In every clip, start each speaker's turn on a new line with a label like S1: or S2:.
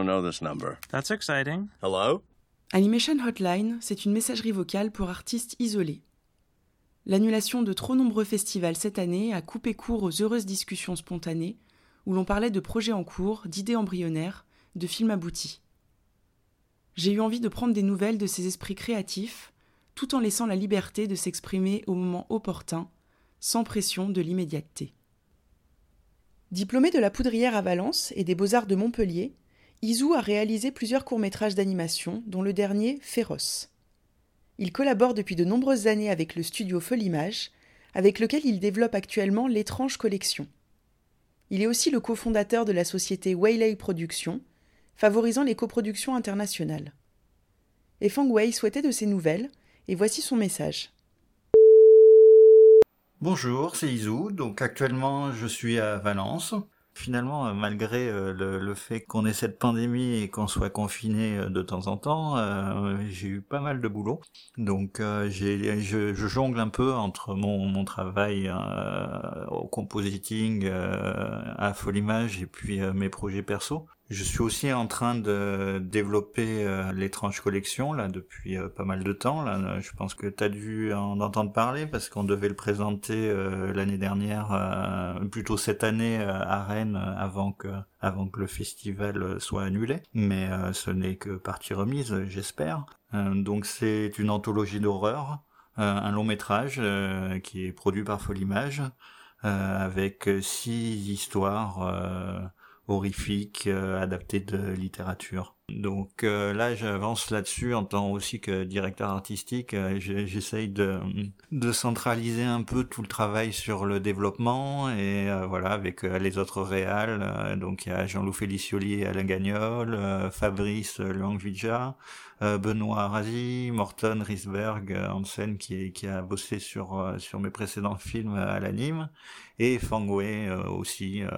S1: don't know this number.
S2: That's exciting.
S1: Hello?
S3: Animation Hotline, c'est une messagerie vocale pour artistes isolés. L'annulation de trop nombreux festivals cette année a coupé court aux heureuses discussions spontanées où l'on parlait de projets en cours, d'idées embryonnaires, de films aboutis. J'ai eu envie de prendre des nouvelles de ces esprits créatifs, tout en laissant la liberté de s'exprimer au moment opportun, sans pression de l'immédiateté. Diplômé de la Poudrière à Valence et des Beaux-Arts de Montpellier, Isou a réalisé plusieurs courts-métrages d'animation, dont le dernier Féroce. Il collabore depuis de nombreuses années avec le studio Folimage, avec lequel il développe actuellement l'étrange collection. Il est aussi le cofondateur de la société Waylay Productions, favorisant les coproductions internationales. Et Fang Wei souhaitait de ses nouvelles, et voici son message.
S4: Bonjour, c'est Isou. Donc actuellement, je suis à Valence. Finalement, euh, malgré euh, le, fait qu'on ait cette pandémie et qu'on soit confiné euh, de temps en temps, j'ai eu pas mal de boulot. Donc j'ai, je, jongle un peu entre mon, mon travail au compositing, à Folimage et puis mes projets perso. Je suis aussi en train de développer euh, l'étrange collection là depuis euh, pas mal de temps. Là, je pense que tu as dû en entendre parler parce qu'on devait le présenter euh, l'année dernière, plutôt cette année à Rennes avant que avant que le festival soit annulé. Mais ce n'est que partie remise, j'espère. donc c'est une anthologie d'horreur, un long métrage qui est produit par Folimage avec six histoires horrifique euh, adapté de littérature. Donc euh, là, j'avance là-dessus en tant aussi que directeur artistique. Euh, j'essaye de, centraliser un peu tout le travail sur le développement et voilà avec les autres réals. donc il y a Jean-Loup Felicioli et Alain Gagnol, Fabrice Langvija, Benoît Razi, Morton Risberg, Hansen qui, a bossé sur sur mes précédents films à l'anime et Fangway euh, aussi. Euh.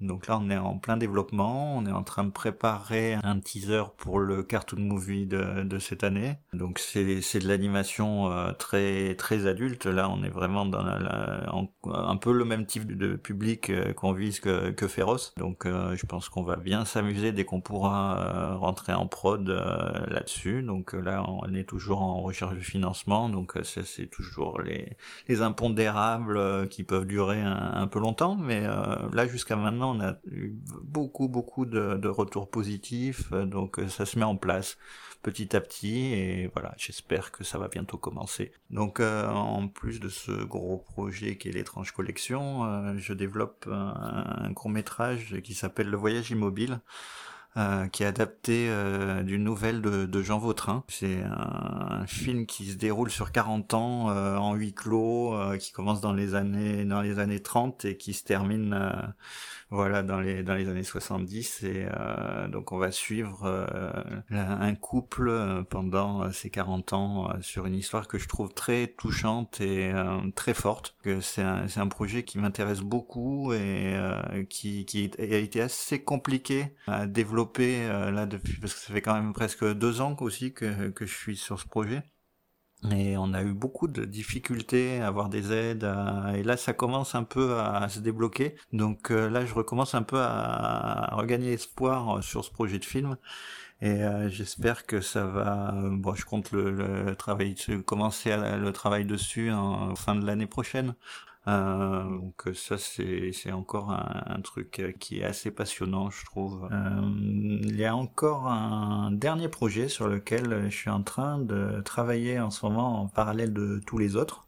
S4: Donc là, on est en plein développement, on est en train de préparer un teaser pour le cartoon movie de, de cette année. Donc c'est c'est de l'animation euh, très très adulte. Là, on est vraiment dans un peu le même type de public qu'on vise que Féroce. Donc je pense qu'on va bien s'amuser dès qu'on pourra rentrer en prod là-dessus. Donc là, on est toujours en recherche de financement. Donc c'est toujours les les impondérables qui peuvent durer un un, peu longtemps, mais euh, là jusqu'à maintenant on a eu beaucoup beaucoup de, retours positifs, euh, donc euh, ça se met en place petit à petit et voilà j'espère que ça va bientôt commencer. Donc en plus de ce gros projet qui est l'étrange collection, je développe un, court métrage qui s'appelle Le voyage immobile. Qui est adapté d'une nouvelle de, Jean Vautrin. C'est un, film qui se déroule sur 40 ans en huis clos, qui commence dans les années dans les années 30 et qui se termine voilà dans les dans les années 70 et euh, donc on va suivre euh, un couple euh, pendant ces 40 ans sur une histoire que je trouve très touchante et très forte c'est un un projet qui m'intéresse beaucoup et qui qui a été assez compliqué à développer là depuis parce que ça fait quand même presque deux ans aussi que que je suis sur ce projet et on a eu beaucoup de difficultés à avoir des aides. Et là, ça commence un peu à, se débloquer. Donc euh, là, je recommence un peu à, regagner espoir sur ce projet de film. Et euh, j'espère que ça va. Bon, je compte le, le travail, commencer le travail dessus en fin de l'année prochaine. Euh, donc ça c'est encore un, truc qui est assez passionnant je trouve. Euh, il y a encore un dernier projet sur lequel je suis en train de travailler en ce moment en parallèle de tous les autres.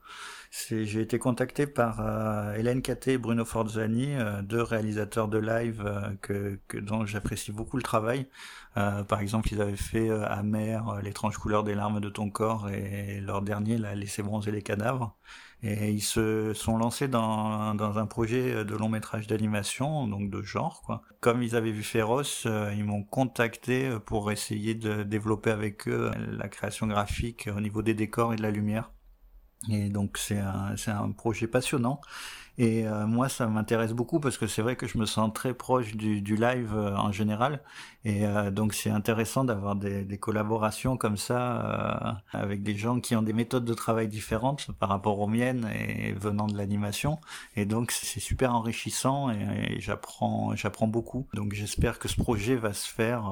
S4: J'ai été contacté par euh, Hélène Caté et Bruno Forzani, euh, deux réalisateurs de live euh, que, que, dont j'apprécie beaucoup le travail. par exemple, ils avaient fait Amer, l'étrange couleur des larmes de ton corps, et leur dernier, là, Laisser bronzer les cadavres. Et ils se sont lancés dans, dans un projet de long métrage d'animation, donc de genre. Quoi. Comme ils avaient vu Féroce, euh, ils m'ont contacté pour essayer de développer avec eux la création graphique au niveau des décors et de la lumière. Et donc c'est un, un projet passionnant Et euh, moi, ça m'intéresse beaucoup parce que c'est vrai que je me sens très proche du, du live euh, en général. Et euh, donc, c'est intéressant d'avoir des, des, collaborations comme ça avec des gens qui ont des méthodes de travail différentes par rapport aux miennes et venant de l'animation. Et donc, c'est super enrichissant et, j'apprends, j'apprends beaucoup. Donc, j'espère que ce projet va se faire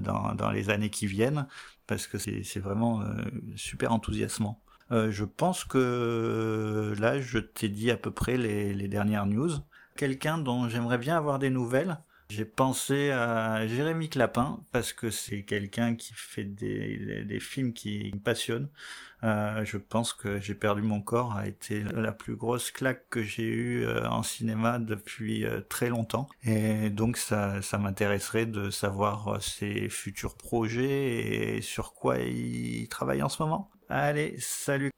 S4: dans, dans les années qui viennent parce que c'est vraiment super enthousiasmant. Euh, je pense que là, je t'ai dit à peu près les, les dernières news. Quelqu'un dont j'aimerais bien avoir des nouvelles, j'ai pensé à Jérémy Clapin parce que c'est quelqu'un qui fait des, des, films qui me passionnent. Euh, je pense que J'ai perdu mon corps a été la plus grosse claque que j'ai eue euh, en cinéma depuis euh, très longtemps. Et donc ça, ça m'intéresserait de savoir ses futurs projets et sur quoi il travaille en ce moment. Allez, salut